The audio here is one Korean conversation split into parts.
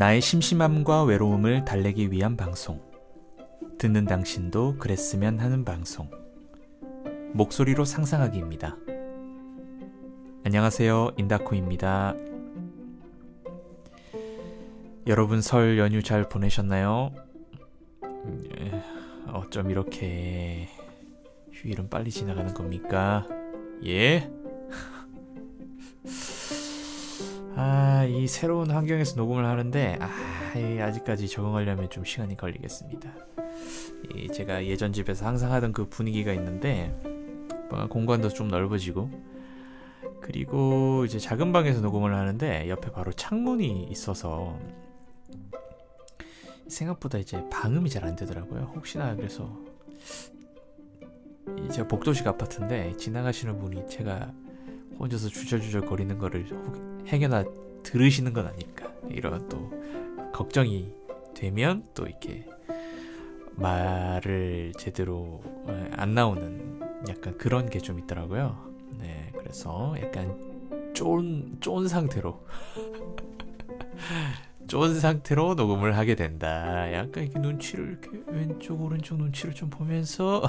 나의 심심함과 외로움을 달래기 위한 방송. 듣는 당신도 그랬으면 하는 방송. 목소리로 상상하기입니다. 안녕하세요. 인다코입니다. 여러분 설 연휴 잘 보내셨나요? 음, 어쩜 이렇게 휴일은 빨리 지나가는 겁니까? 예? 아, 이 새로운 환경에서 녹음을 하는데 아, 이 아직까지 적응하려면 좀 시간이 걸리겠습니다. 이 제가 예전 집에서 항상 하던 그 분위기가 있는데 뭐 공간도 좀 넓어지고 그리고 이제 작은 방에서 녹음을 하는데 옆에 바로 창문이 있어서 생각보다 이제 방음이 잘 안 되더라고요. 혹시나 그래서 제가 복도식 아파트인데 지나가시는 분이 제가 혼자서 주절주절 거리는 거를 행여나 들으시는 건 아닐까 이런 또 걱정이 되면 또 이렇게 말을 제대로 안 나오는 약간 그런 게 좀 있더라고요. 네, 그래서 약간 쫀, 쫀 상태로 쫀 상태로 녹음을 하게 된다. 약간 이렇게 눈치를 이렇게 왼쪽 오른쪽 눈치를 좀 보면서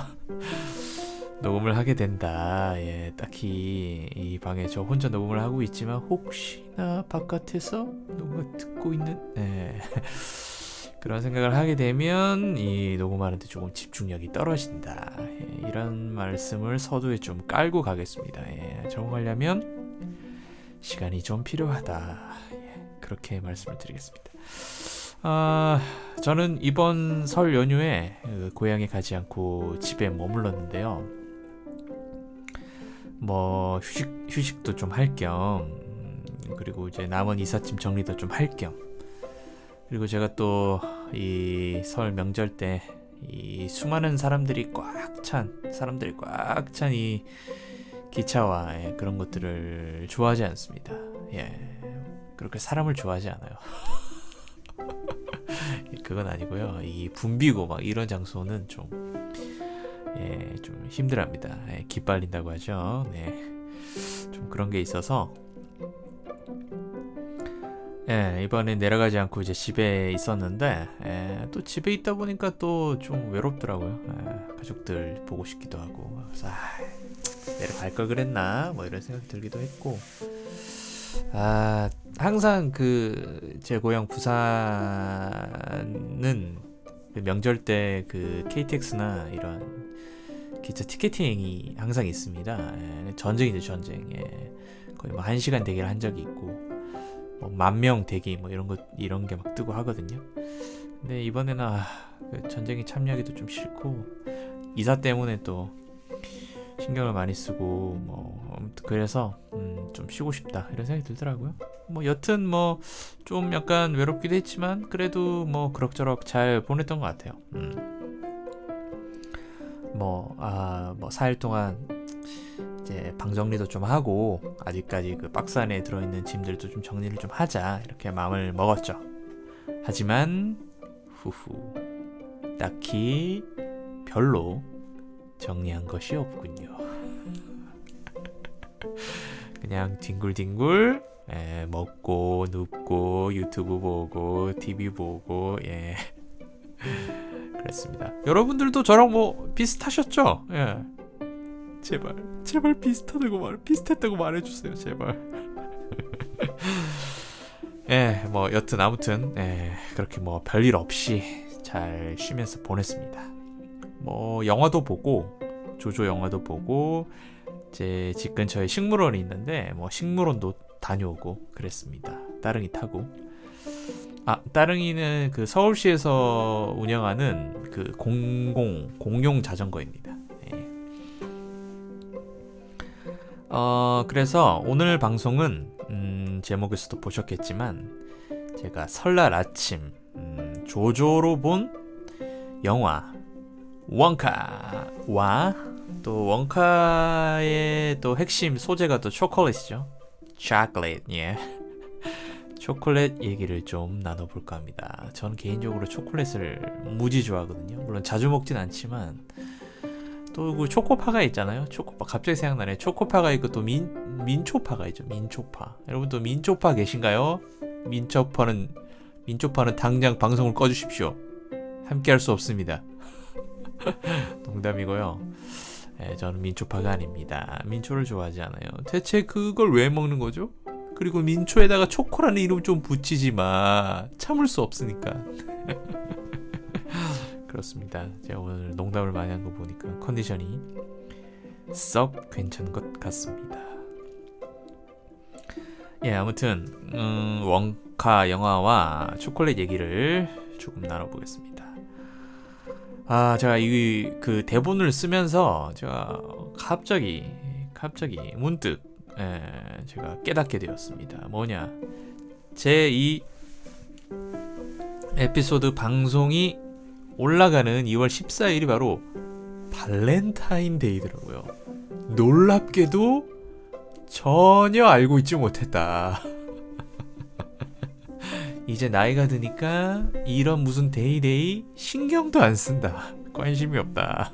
녹음을 하게 된다. 예, 딱히 이 방에 저 혼자 녹음을 하고 있지만 혹시나 바깥에서 누가 듣고 있는 예. 그런 생각을 하게 되면 이 녹음하는데 조금 집중력이 떨어진다. 예, 이런 말씀을 서두에 좀 깔고 가겠습니다. 예, 적응하려면 시간이 좀 필요하다. 예, 그렇게 말씀을 드리겠습니다. 아, 저는 이번 설 연휴에 그 고향에 가지 않고 집에 머물렀는데요. 뭐 휴식 휴식도 좀 할 겸 그리고 이제 남은 이삿짐 정리도 좀 할 겸 그리고 제가 또 이 설 명절 때 이 수많은 사람들이 꽉 찬 사람들이 꽉 찬 이 기차와 예, 그런 것들을 좋아하지 않습니다. 예, 그렇게 사람을 좋아하지 않아요. 그건 아니고요. 이 붐비고 막 이런 장소는 좀 예, 좀 힘들합니다. 예, 기빨린다고 하죠. 네. 좀 그런 게 있어서 예, 이번에 내려가지 않고 이제 집에 있었는데 예, 또 집에 있다 보니까 또 좀 외롭더라고요. 예, 가족들 보고 싶기도 하고 그래서 아, 내려갈 걸 그랬나 뭐 이런 생각 들기도 했고 아 항상 그 제 고향 부산은 그 명절 때 그 KTX나 이런 기차 티켓팅이 항상 있습니다. 예, 전쟁이죠 전쟁. 예. 거의 뭐한 시간 대기를 한 적이 있고 뭐 만명 대기 뭐 이런 거 이런 게 막 뜨고 하거든요. 근데 이번에는 아, 그 전쟁에 참여하기도 좀 싫고 이사 때문에 또 신경을 많이 쓰고 뭐 그래서 음, 좀 쉬고 싶다 이런 생각이 들더라고요. 뭐 여튼 뭐 좀 약간 외롭기도 했지만 그래도 뭐 그럭저럭 잘 보냈던 것 같아요. 음. 뭐, 아, 뭐, 4일 동안 이제 방 정리도 좀 하고, 아직까지 그 박스 안에 들어있는 짐들도 좀 정리를 좀 하자, 이렇게 마음을 먹었죠. 하지만, 후후, 딱히 별로 정리한 것이 없군요. 그냥 뒹굴뒹굴, 예, 먹고, 눕고, 유튜브 보고, TV 보고, 예. 그랬습니다. 여러분들도 저랑 뭐 비슷하셨죠? 예. 제발, 제발 비슷하다고 말, 비슷했다고 말해주세요, 제발. 예, 뭐 여튼 아무튼 예, 그렇게 뭐 별일 없이 잘 쉬면서 보냈습니다. 뭐 영화도 보고 조조 영화도 보고 제 집 근처에 식물원이 있는데 뭐 식물원도 다녀오고 그랬습니다. 따릉이 타고 아, 따릉이는 그 서울시에서 운영하는 그 공공 공용 자전거입니다. 예. 어, 그래서 오늘 방송은 음, 제목에서도 보셨겠지만 제가 설날 아침 음, 조조로 본 영화 원카와 또 원카의 또 핵심 소재가 또 초콜릿이죠. 초콜릿, 예. 초콜릿 얘기를 좀 나눠볼까 합니다. 전 개인적으로 초콜릿을 무지 좋아하거든요. 물론 자주 먹진 않지만 또 그 초코파가 있잖아요. 초코파 갑자기 생각나네. 초코파가 있고 또 민 민초파가 있죠. 민초파. 여러분 또 민초파 계신가요? 민초파는 민초파는 당장 방송을 꺼주십시오. 함께할 수 없습니다. 농담이고요. 예, 저는 민초파가 아닙니다. 민초를 좋아하지 않아요. 대체 그걸 왜 먹는 거죠? 그리고 민초에다가 초코라는 이름 좀 붙이지 마. 참을 수 없으니까. 그렇습니다. 제가 오늘 농담을 많이 한 거 보니까 컨디션이 썩 괜찮은 것 같습니다. 예, 아무튼 음, 원카 영화와 초콜릿 얘기를 조금 나눠보겠습니다. 아, 제가 이 그 대본을 쓰면서 제가 갑자기 갑자기 문득 예, 제가 깨닫게 되었습니다. 뭐냐? 제 이 에피소드 방송이 올라가는 2월 14일이 바로 발렌타인데이더라고요. 놀랍게도 전혀 알고 있지 못했다. 이제 나이가 드니까 이런 무슨 day day 신경도 안 쓴다. 관심이 없다.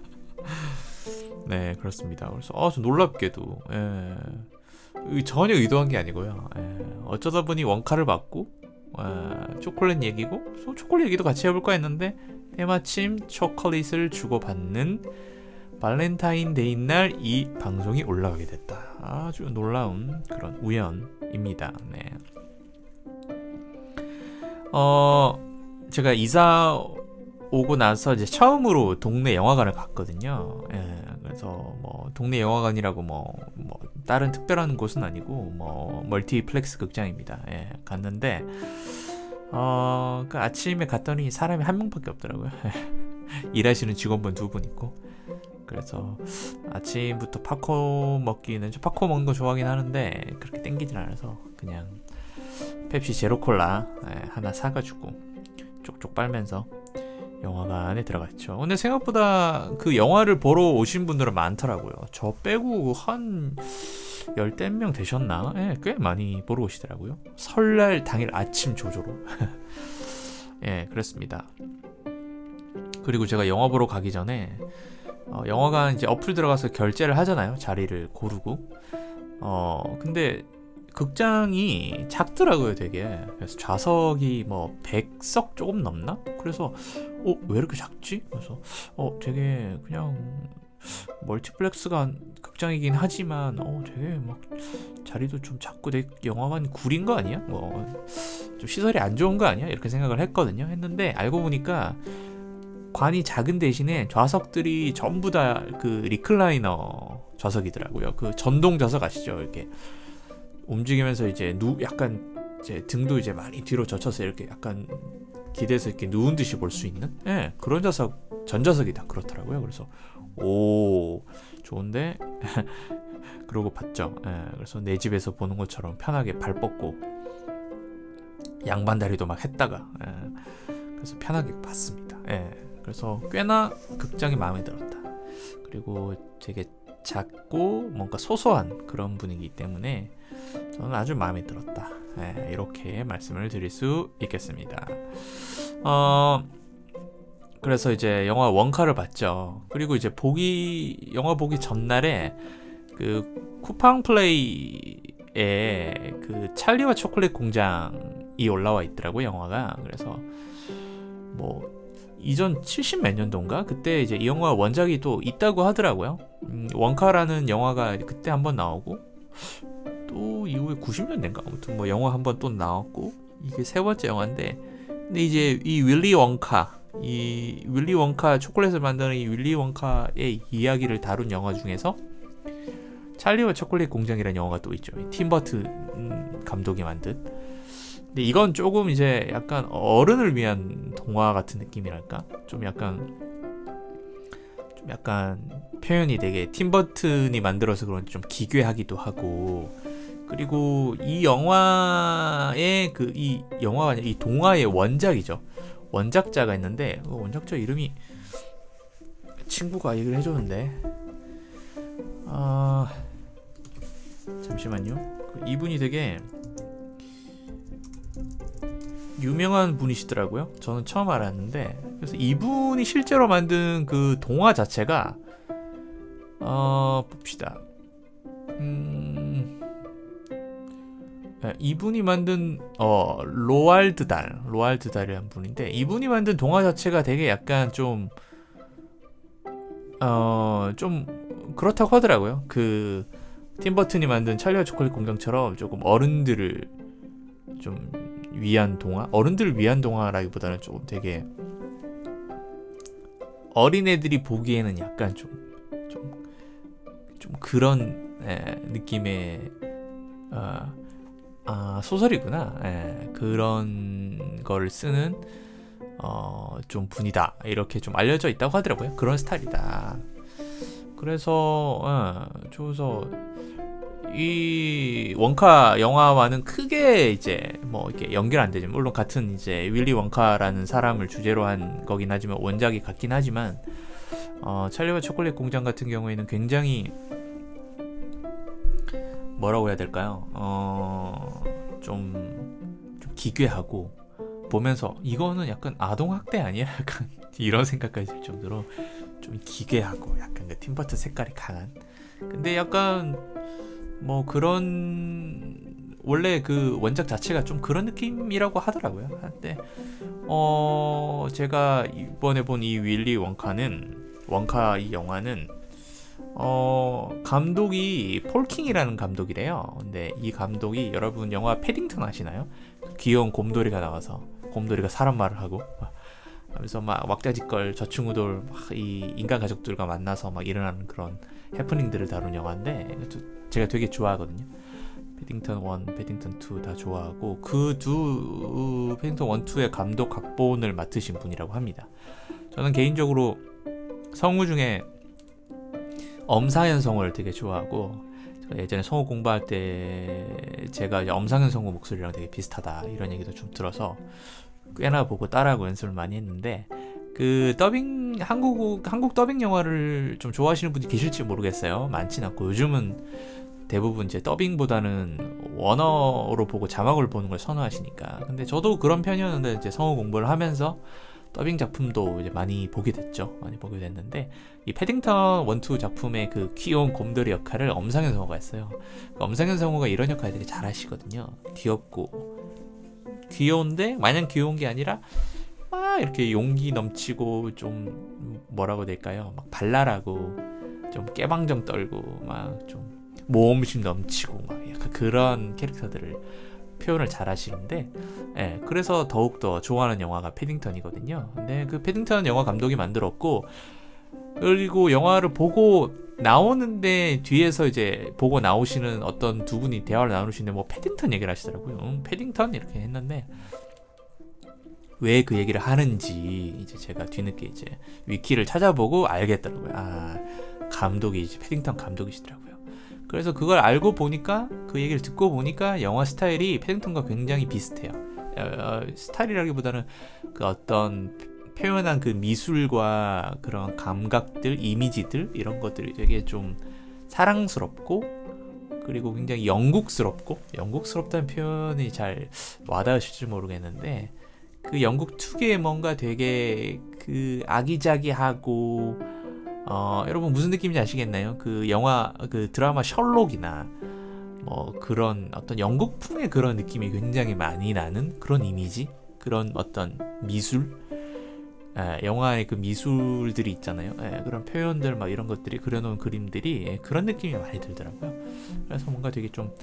네, 그렇습니다. 그래서 어, 좀 놀랍게도 예, 전혀 의도한 게 아니고요. 예, 어쩌다 보니 웡카를 봤고 어, 초콜릿 얘기고 초콜릿 얘기도 같이 해볼까 했는데 때마침 초콜릿을 주고받는 발렌타인데이 날 이 방송이 올라가게 됐다. 아주 놀라운 그런 우연입니다. 네. 어, 제가 이사 오고 나서 이제 처음으로 동네 영화관을 갔거든요. 예, 그래서 뭐 동네 영화관이라고 뭐, 뭐 다른 특별한 곳은 아니고 뭐 멀티플렉스 극장입니다. 예, 갔는데 어, 그 아침에 갔더니 사람이 한 명밖에 없더라고요. 일하시는 직원분 두 분 있고. 그래서 아침부터 팝콘 먹기는 저 팝콘 먹는 거 좋아하긴 하는데 그렇게 땡기진 않아서 그냥 펩시 제로 콜라 예, 하나 사가지고 쪽쪽 빨면서 영화관에 들어갔죠. 근데 생각보다 그 영화를 보러 오신 분들은 많더라고요. 저 빼고 한 열댓 명 되셨나? 예, 꽤 많이 보러 오시더라고요. 설날 당일 아침 조조로. 예, 그랬습니다. 그리고 제가 영화 보러 가기 전에 어, 영화관 이제 어플 들어가서 결제를 하잖아요. 자리를 고르고. 어, 근데 극장이 작더라고요, 되게. 그래서 좌석이 뭐 100석 조금 넘나? 그래서 어, 왜 이렇게 작지? 그래서 어, 되게 그냥 멀티플렉스가 극장이긴 하지만 어 되게 막 자리도 좀 작고 되 영화관 구린 거 아니야? 뭐 좀 시설이 안 좋은 거 아니야? 이렇게 생각을 했거든요. 했는데 알고 보니까 관이 작은 대신에 좌석들이 전부 다 그 리클라이너 좌석이더라고요. 그 전동 좌석 아시죠? 이렇게 움직이면서 이제 누 약간 이제 등도 이제 많이 뒤로 젖혀서 이렇게 약간 기대서 이렇게 누운 듯이 볼 수 있는 예, 그런 좌석 전좌석이 다 그렇더라고요. 그래서 오 좋은데 그러고 봤죠. 예, 그래서 내 집에서 보는 것처럼 편하게 발 뻗고 양반다리도 막 했다가 예, 그래서 편하게 봤습니다. 예, 그래서 꽤나 극장이 마음에 들었다. 그리고 되게 작고 뭔가 소소한 그런 분위기 때문에 저는 아주 마음에 들었다. 예, 이렇게 말씀을 드릴 수 있겠습니다. 어, 그래서 이제 영화 원카를 봤죠. 그리고 이제 보기 영화 보기 전날에 그 쿠팡 플레이에 그 찰리와 초콜릿 공장이 올라와 있더라고 영화가. 그래서 뭐 이전 70 몇 년도인가 그때 이제 이 영화 원작이 또 있다고 하더라고요. 음, 원카라는 영화가 그때 한번 나오고 또 이후에 90년대인가 아무튼 뭐 영화 한 번 또 나왔고 이게 세 번째 영화인데 근데 이제 이 윌리 원카 이 윌리 원카 초콜릿을 만드는 이 윌리 원카의 이야기를 다룬 영화 중에서 찰리와 초콜릿 공장이라는 영화가 또 있죠. 팀버튼 감독이 만든. 근데 이건 조금 이제 약간 어른을 위한 동화 같은 느낌이랄까? 좀 약간 좀 약간 표현이 되게 팀버튼이 만들어서 그런지 좀 기괴하기도 하고 그리고 이 영화의 그 이 영화가 아니라 이 동화의 원작이죠. 원작자가 있는데 그 원작자 이름이 친구가 얘기를 해줬는데 아 잠시만요. 그 이분이 되게 유명한 분이시더라고요. 저는 처음 알았는데 그래서 이분이 실제로 만든 그 동화 자체가 어 봅시다. 음 예, 이분이 만든 어 로알드 달 로알드 달이라는 분인데 이분이 만든 동화 자체가 되게 약간 좀 어, 좀 그렇다고 하더라고요. 그 팀버튼이 만든 찰리와 초콜릿 공장처럼 조금 어른들을 좀 위한 동화, 어른들을 위한 동화라기보다는 조금 되게 어린애들이 보기에는 약간 좀 좀, 좀 그런 에, 느낌의 어, 아, 소설이구나. 에, 그런 걸 쓰는 어, 좀 분이다. 이렇게 좀 알려져 있다고 하더라고요. 그런 스타일이다. 그래서 어, 저서 이 원카 영화와는 크게 이제 뭐 이렇게 연결 안 되죠. 물론 같은 이제 윌리 원카라는 사람을 주제로 한 거긴 하지만 원작이 같긴 하지만 어, 찰리와 초콜릿 공장 같은 경우에는 굉장히 뭐라고 해야 될까요? 어, 좀, 좀 기괴하고 보면서 이거는 약간 아동 학대 아니야? 약간 이런 생각까지 들 정도로 좀 기괴하고 약간 그 팀버튼 색깔이 강한. 근데 약간 뭐 그런 원래 그 원작 자체가 좀 그런 느낌이라고 하더라고요. 한때 어 제가 이번에 본 이 윌리 원카는 원카 이 영화는 어 감독이 폴킹이라는 감독이래요. 근데 이 감독이 여러분 영화 패딩턴 아시나요? 귀여운 곰돌이가 나와서 곰돌이가 사람 말을 하고 하면서 막 왁자지껄 저충우돌 이 인간 가족들과 만나서 막 일어나는 그런 해프닝들을 다룬 영화인데 제가 되게 좋아하거든요. 패딩턴 1, 패딩턴 2 다 좋아하고 그 두 패딩턴 1, 2의 감독 각본을 맡으신 분이라고 합니다. 저는 개인적으로 성우 중에 엄사현 성우를 되게 좋아하고 예전에 성우 공부할 때 제가 엄상현 성우 목소리랑 되게 비슷하다 이런 얘기도 좀 들어서 꽤나 보고 따라하고 연습을 많이 했는데 그 더빙 한국 한국 더빙 영화를 좀 좋아하시는 분이 계실지 모르겠어요. 많진 않고 요즘은 대부분 이제 더빙보다는 원어로 보고 자막을 보는 걸 선호하시니까. 근데 저도 그런 편이었는데 이제 성우 공부를 하면서 더빙 작품도 이제 많이 보게 됐죠. 많이 보게 됐는데 이 패딩턴 원투 작품의 그 귀여운 곰돌이 역할을 엄상현 성우가 했어요. 그 엄상현 성우가 이런 역할 되게 잘하시거든요. 귀엽고 귀여운데 마냥 귀여운 게 아니라 막 이렇게 용기 넘치고 좀 뭐라고 될까요? 막 발랄하고 좀 깨방정 떨고 막 좀 모험심 넘치고 막 약간 그런 캐릭터들을 표현을 잘 하시는데 예, 그래서 더욱더 좋아하는 영화가 패딩턴이거든요. 근데 그 패딩턴 영화 감독이 만들었고 그리고 영화를 보고 나오는데 뒤에서 이제 보고 나오시는 어떤 두 분이 대화를 나누시는데 뭐 패딩턴 얘기를 하시더라고요. 음, 패딩턴 이렇게 했는데 왜 그 얘기를 하는지 이제 제가 뒤늦게 이제 위키를 찾아보고 알겠더라고요. 아 감독이 이제 패딩턴 감독이시더라고요. 그래서 그걸 알고 보니까 그 얘기를 듣고 보니까 영화 스타일이 패딩턴과 굉장히 비슷해요. 어, 어, 스타일이라기보다는 그 어떤 표현한 그 미술과 그런 감각들, 이미지들 이런 것들이 되게 좀 사랑스럽고 그리고 굉장히 영국스럽고 영국스럽다는 표현이 잘 와닿으실지 모르겠는데 그 영국 특유의 뭔가 되게 그 아기자기하고 어 여러분 무슨 느낌인지 아시겠나요? 그 영화 그 드라마 셜록이나 뭐 그런 어떤 영국풍의 그런 느낌이 굉장히 많이 나는 그런 이미지 그런 어떤 미술 예, 영화의 그 미술들이 있잖아요. 예, 그런 표현들 막 이런 것들이 그려놓은 그림들이 예, 그런 느낌이 많이 들더라고요. 그래서 뭔가 되게 좀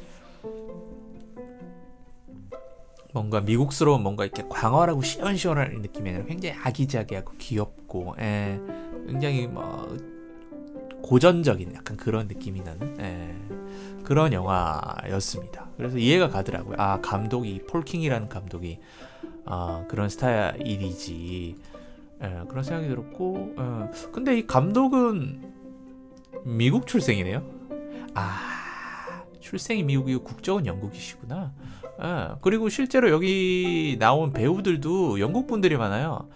뭔가 미국스러운 뭔가 이렇게 광활하고 시원시원한 느낌이 아니라 굉장히 아기자기하고 귀엽고 예, 굉장히 뭐 고전적인 약간 그런 느낌이 나는 예, 그런 영화였습니다. 그래서 이해가 가더라고요. 아 감독이 폴킹이라는 감독이 아, 그런 스타일이지. 예, 그런 생각이 들었고 예. 근데 이 감독은 미국 출생이네요. 아 출생이 미국이고 국적은 영국이시구나. 예, 그리고 실제로 여기 나온 배우들도 영국 분들이 많아요.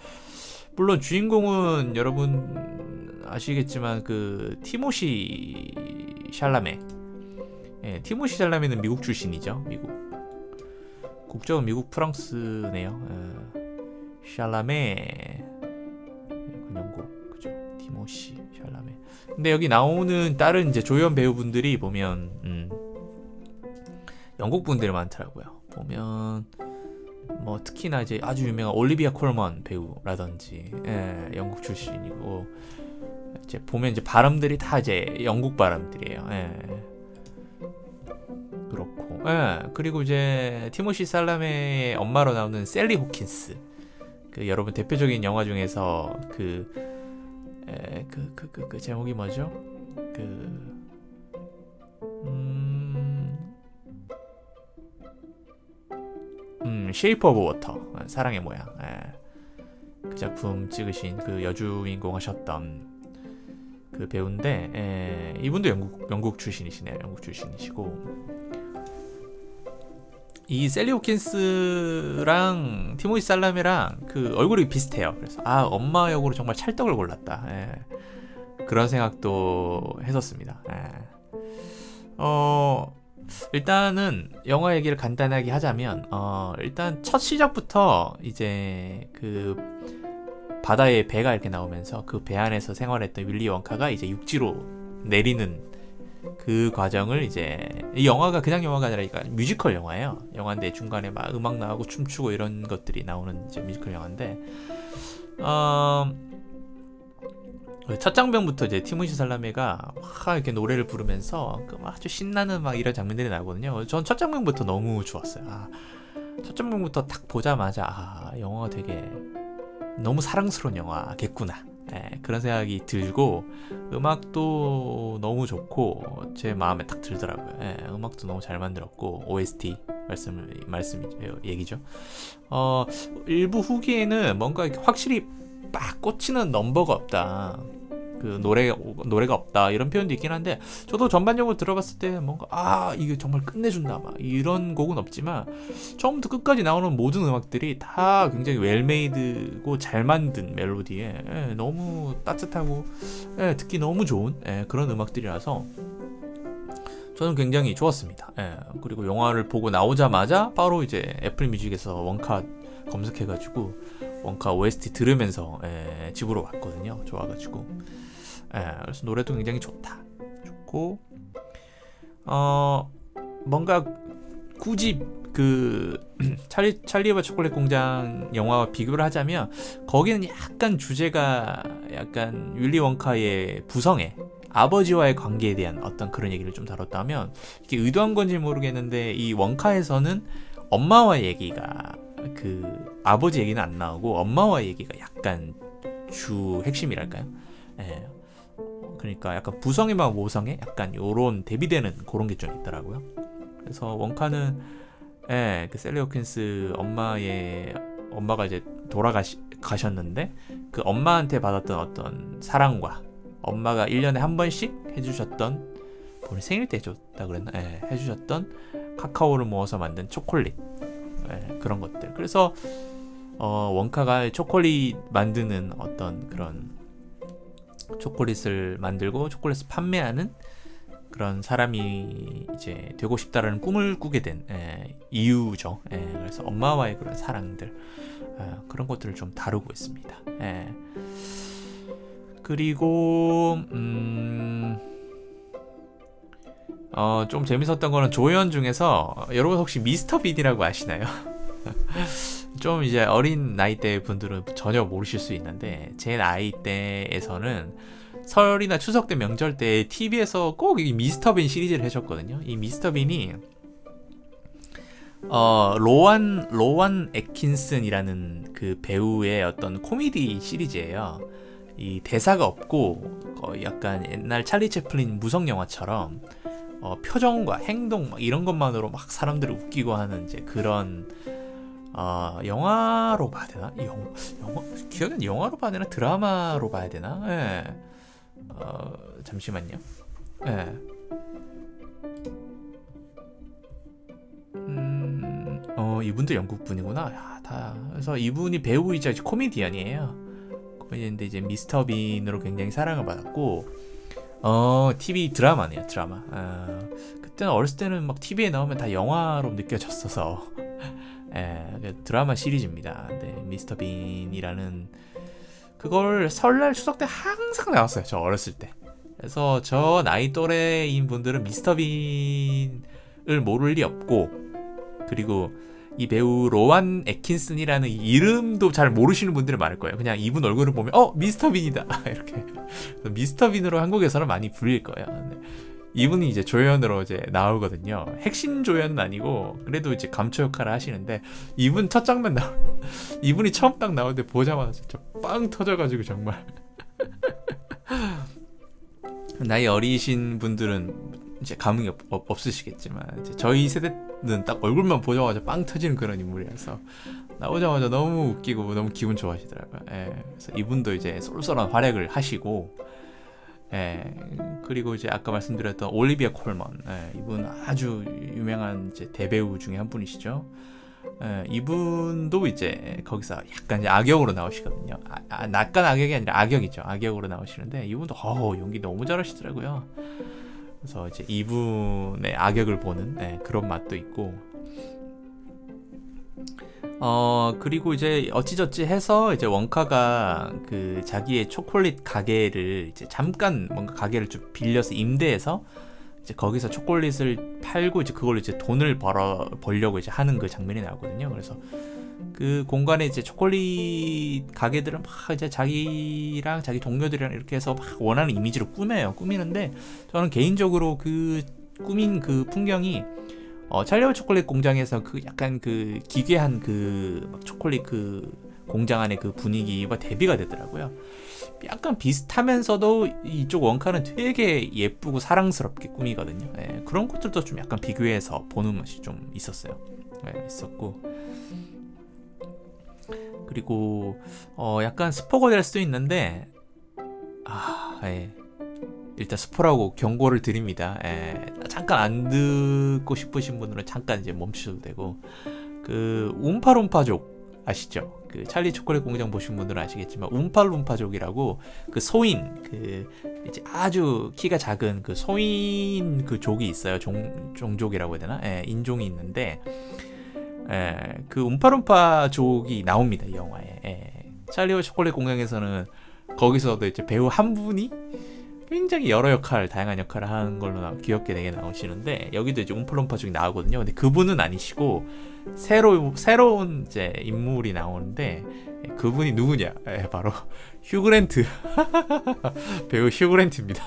물론 주인공은 여러분 아시겠지만 그 티모시 샬라메. 예, 티모시 샬라메는 미국 출신이죠. 미국. 국적은 미국 프랑스네요. 예. 샬라메 영국 그죠 티모시 샬라메 근데 여기 나오는 다른 이제 조연 배우분들이 보면 음, 영국 분들이 많더라고요. 보면 뭐 특히나 이제 아주 유명한 올리비아 콜먼 배우라든지 예, 영국 출신이고 이제 보면 이제 발음들이 다 이제 영국 발음들이에요. 예. 그렇고 예. 그리고 이제 티모시 샬라메의 엄마로 나오는 샐리 호킨스 그 여러분 대표적인 영화 중에서 그 그 그 그 그 제목이 뭐죠? 그 음 Shape of Water 사랑의 모양 예. 그 작품 찍으신 그 여주인공 하셨던 그 배우인데 예, 이분도 영국 영국 출신이시네요 영국 출신이시고 이 셀리 호킨스랑 티모시 살라메랑 그 얼굴이 비슷해요. 그래서 아 엄마 역으로 정말 찰떡을 골랐다. 예. 그런 생각도 했었습니다. 예. 어 일단은 영화 얘기를 간단하게 하자면 어 일단 첫 시작부터 이제 그 바다에 배가 이렇게 나오면서 그 배 안에서 생활했던 윌리 웡카가 이제 육지로 내리는 그 과정을 이제 이 영화가 그냥 영화가 아니라 뮤지컬 영화예요. 영화인데 중간에 막 음악 나오고 춤추고 이런 것들이 나오는 이제 뮤지컬 영화인데 어, 첫 장면부터 이제 티모시 샬라메가 막 이렇게 노래를 부르면서 그 아주 신나는 막 이런 장면들이 나오거든요. 전 첫 장면부터 너무 좋았어요. 아, 첫 장면부터 딱 보자마자 아, 영화가 되게 너무 사랑스러운 영화겠구나. 예, 그런 생각이 들고 음악도 너무 좋고 제 마음에 딱 들더라고요. 예, 음악도 너무 잘 만들었고 OST 말씀 말씀 얘기죠. 어 일부 후기에는 뭔가 확실히 빡 꽂히는 넘버가 없다. 그 노래 노래가 없다 이런 표현도 있긴 한데 저도 전반적으로 들어봤을 때 뭔가 아 이게 정말 끝내준다 막 이런 곡은 없지만 처음부터 끝까지 나오는 모든 음악들이 다 굉장히 웰메이드고 잘 만든 멜로디에 예, 너무 따뜻하고 예, 듣기 너무 좋은 예, 그런 음악들이라서 저는 굉장히 좋았습니다. 예, 그리고 영화를 보고 나오자마자 바로 이제 애플 뮤직에서 원카 검색해가지고 원카 OST 들으면서 예, 집으로 왔거든요. 좋아가지고 예, 그래서 노래도 굉장히 좋다. 좋고 어 뭔가 굳이 그 찰리 찰리와 초콜릿 공장 영화와 비교를 하자면 거기는 약간 주제가 약간 윌리 원카의 부성애 아버지와의 관계에 대한 어떤 그런 얘기를 좀 다뤘다면 이게 의도한 건지 모르겠는데 이 원카에서는 엄마와 얘기가 그 아버지 얘기는 안 나오고 엄마와 얘기가 약간 주 핵심이랄까요? 예. 그러니까 약간 부성애만 모성애 약간 요런 대비되는 그런 게 좀 있더라고요. 그래서 원카는 예, 그 셀리 호킨스 엄마의 엄마가 이제 돌아가셨는데 그 엄마한테 받았던 어떤 사랑과 엄마가 1년에 한 번씩 해주셨던 본인 생일 때 줬다 그랬나? 예, 해주셨던 카카오를 모아서 만든 초콜릿 예, 그런 것들. 그래서 어, 원카가 초콜릿 만드는 어떤 그런 초콜릿을 만들고 초콜릿을 판매하는 그런 사람이 이제 되고 싶다라는 꿈을 꾸게 된 에, 이유죠. 에, 그래서 엄마와의 그런 사랑들 에, 그런 것들을 좀 다루고 있습니다. 에. 그리고 음, 어, 좀 재밌었던 거는 조연 중에서 여러분 혹시 미스터 빈이라고 아시나요? 좀 이제 어린 나이대 분들은 전혀 모르실 수 있는데 제 나이대에서는 설이나 추석 때 명절 때 TV에서 꼭 이 미스터 빈 시리즈를 해줬거든요. 이 미스터 빈이 어 로완 로완 앳킨슨이라는 그 배우의 어떤 코미디 시리즈예요. 이 대사가 없고 거의 약간 옛날 찰리 채플린 무성 영화처럼 어, 표정과 행동 이런 것만으로 막 사람들을 웃기고 하는 이제 그런 어, 영화로 봐야 되나? 영, 영화 기억엔 영화로 봐야 되나? 드라마로 봐야 되나? 예. 어, 잠시만요. 예. 음, 어, 이분도 영국 분이구나. 야, 다. 그래서 이분이 배우이자 코미디언이에요. 코미디언인데 이제 미스터 빈으로 굉장히 사랑을 받았고, 어, TV 드라마네요, 드라마. 어, 그때는 어렸을 때는 막 TV에 나오면 다 영화로 느껴졌어서. 예, 그 드라마 시리즈입니다. 네, 미스터 빈이라는 그걸 설날 추석 때 항상 나왔어요. 저 어렸을 때. 그래서 저 나이 또래인 분들은 미스터 빈을 모를 리 없고 그리고 이 배우 로완 앳킨슨이라는 이름도 잘 모르시는 분들이 많을 거예요. 그냥 이분 얼굴을 보면 어 미스터 빈이다 이렇게 미스터 빈으로 한국에서는 많이 불릴 거예요. 네. 이분이 이제 조연으로 이제 나오거든요. 핵심 조연은 아니고 그래도 이제 감초 역할을 하시는데 이분 첫 장면 나 이분이 처음 딱 나올 때 보자마자 진짜 빵 터져가지고 정말 나이 어리신 분들은 이제 감흥이 없, 없 으시겠지만 저희 세대는 딱 얼굴만 보자마자 빵 터지는 그런 인물이라서 나오자마자 너무 웃기고 너무 기분 좋아하시더라고요. 예, 그래서 이분도 이제 쏠쏠한 활약을 하시고 예, 그리고 이제 아까 말씀드렸던 올리비아 콜먼 예, 이분 아주 유명한 이제 대배우 중에 한 분이시죠. 예, 이분도 이제 거기서 약간 이제 악역으로 나오시거든요. 아, 아, 약간 악역이 아니라 악역이죠. 악역으로 나오시는데 이분도 어, 연기 너무 잘하시더라고요. 그래서 이제 이분의 악역을 보는 네, 그런 맛도 있고 어 그리고 이제 어찌저찌 해서 이제 원카가 그 자기의 초콜릿 가게를 이제 잠깐 뭔가 가게를 좀 빌려서 임대해서 이제 거기서 초콜릿을 팔고 이제 그걸로 이제 돈을 벌어 벌려고 이제 하는 그 장면이 나오거든요. 그래서 그 공간에 이제 초콜릿 가게들은 막 이제 자기랑 자기 동료들이랑 이렇게 해서 막 원하는 이미지로 꾸며요. 꾸미는데 저는 개인적으로 그 꾸민 그 풍경이 어, 찰리와 초콜릿 공장에서 그 약간 그 기괴한 그 초콜릿 그 공장 안의 그 분위기와 대비가 되더라고요. 약간 비슷하면서도 이쪽 원카는 되게 예쁘고 사랑스럽게 꾸미거든요. 네, 그런 것들도 좀 약간 비교해서 보는 맛이 좀 있었어요. 네, 있었고 그리고 어 약간 스포가 될 수도 있는데 아 예. 일단 스포라고 경고를 드립니다. 예. 잠깐 안 듣고 싶으신 분들은 잠깐 이제 멈추셔도 되고 그 움파룸파족 아시죠? 그 찰리 초콜릿 공장 보신 분들은 아시겠지만 움팔룸파족이라고 그 소인 그 이제 아주 키가 작은 그 소인 그 족이 있어요. 종 종족이라고 해야 되나? 예, 인종이 있는데 예, 그 움파룸파족이 나옵니다 이 영화에. 예. 찰리와 초콜릿 공장에서는 거기서도 이제 배우 한 분이 굉장히 여러 역할, 다양한 역할을 하는 걸로 나, 귀엽게 되게 나오시는데 여기도 이제 움파룸파족이 나오거든요. 근데 그분은 아니시고 새로 새로운 이제 인물이 나오는데 예, 그분이 누구냐? 예, 바로 휴그랜트 배우 휴그랜트입니다.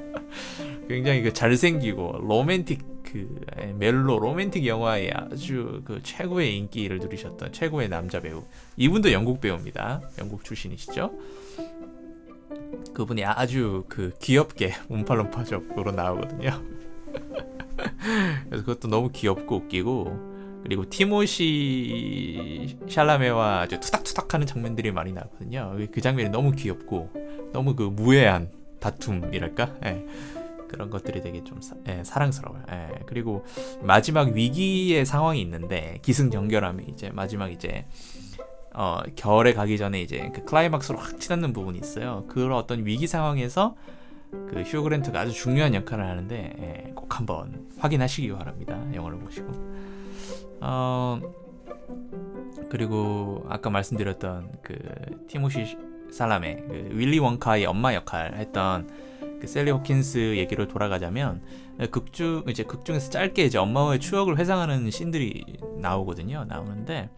굉장히 그 잘생기고 로맨틱 그 멜로 로맨틱 영화에 아주 그 최고의 인기를 누리셨던 최고의 남자 배우 이분도 영국 배우입니다. 영국 출신이시죠. 그분이 아주 그 귀엽게 움팔롬파적으로 나오거든요. 그래서 그것도 너무 귀엽고 웃기고 그리고 티모시 샬라메와 아주 투닥투닥하는 장면들이 많이 나거든요. 그 장면이 너무 귀엽고 너무 그 무해한 다툼이랄까. 예. 그런 것들이 되게 좀 사, 예, 사랑스러워요. 예, 그리고 마지막 위기의 상황이 있는데 기승전결함이 이제 마지막 이제 어, 겨울에 가기 전에 이제 그 클라이막스로 확 치닫는 부분이 있어요. 그런 어떤 위기 상황에서 그 휴그랜트가 아주 중요한 역할을 하는데 예, 꼭 한번 확인하시기 바랍니다. 영화를 보시고. 어, 그리고 아까 말씀드렸던 그 티모시 살라메 그 윌리 원카의 엄마 역할 했던 그 셀리 호킨스 얘기로 돌아가자면 극중 이제 극중에서 짧게 이제 엄마와의 추억을 회상하는 씬들이 나오거든요. 나오는데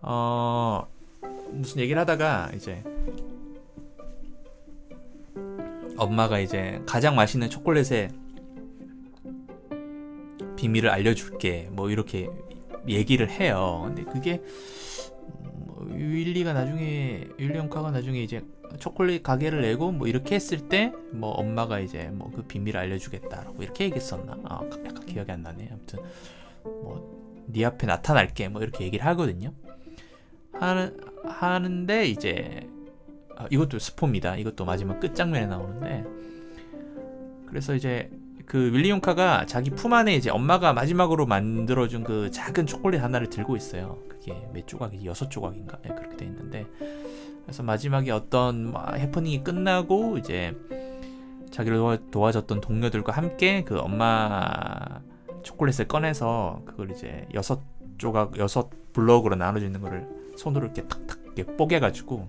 어 무슨 얘기를 하다가 이제 엄마가 이제 가장 맛있는 초콜릿의 비밀을 알려줄게 뭐 이렇게 얘기를 해요. 근데 그게 뭐 윌리가 나중에 윌리 홈카가 나중에 이제 초콜릿 가게를 내고 뭐 이렇게 했을 때 뭐 엄마가 이제 뭐 그 비밀을 알려주겠다라고 이렇게 얘기했었나? 아 약간 기억이 안 나네. 아무튼 뭐 네 앞에 나타날게 뭐 이렇게 얘기를 하거든요. 하는 하는데 이제 아, 이것도 스포입니다. 이것도 마지막 끝장면에 나오는데 그래서 이제 그 윌리용카가 자기 품 안에 이제 엄마가 마지막으로 만들어준 그 작은 초콜릿 하나를 들고 있어요. 그게 몇 조각이 여섯 조각인가 네, 그렇게 돼 있는데 그래서 마지막에 어떤 해프닝이 끝나고 이제 자기를 도와, 줬던 동료들과 함께 그 엄마 초콜릿을 꺼내서 그걸 이제 여섯 조각 여섯 블럭으로 나눠져 있는 거를 손으로 이렇게 탁탁 이렇게 뽀개가지고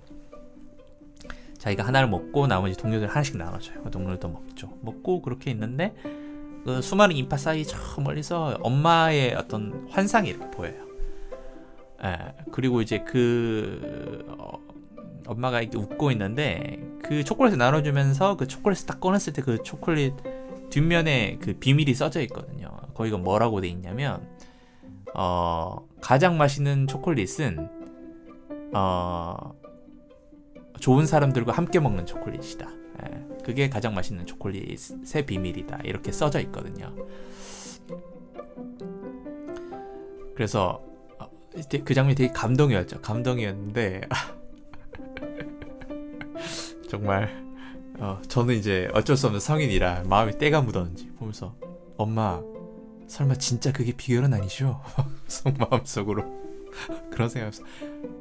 자기가 하나를 먹고 나머지 동료들 하나씩 나눠줘요. 그 동료들도 먹죠. 먹고 그렇게 있는데 그 수많은 인파 사이 저 멀리서 엄마의 어떤 환상이 이렇게 보여요. 예, 그리고 이제 그 어, 엄마가 이렇게 웃고 있는데 그 초콜릿을 나눠주면서 그 초콜릿을 딱 꺼냈을 때 그 초콜릿 뒷면에 그 비밀이 써져 있거든요. 거기가 뭐라고 돼 있냐면 어 가장 맛있는 초콜릿은 어 좋은 사람들과 함께 먹는 초콜릿이다. 예, 그게 가장 맛있는 초콜릿의 비밀이다. 이렇게 써져 있거든요. 그래서 어, 그 장면이 되게 감동이었죠. 감동이었는데 정말 어, 저는 이제 어쩔 수 없는 성인이라 마음이 때가 묻었는지 보면서 엄마 설마 진짜 그게 비결은 아니죠? 마음속으로 그런 생각에서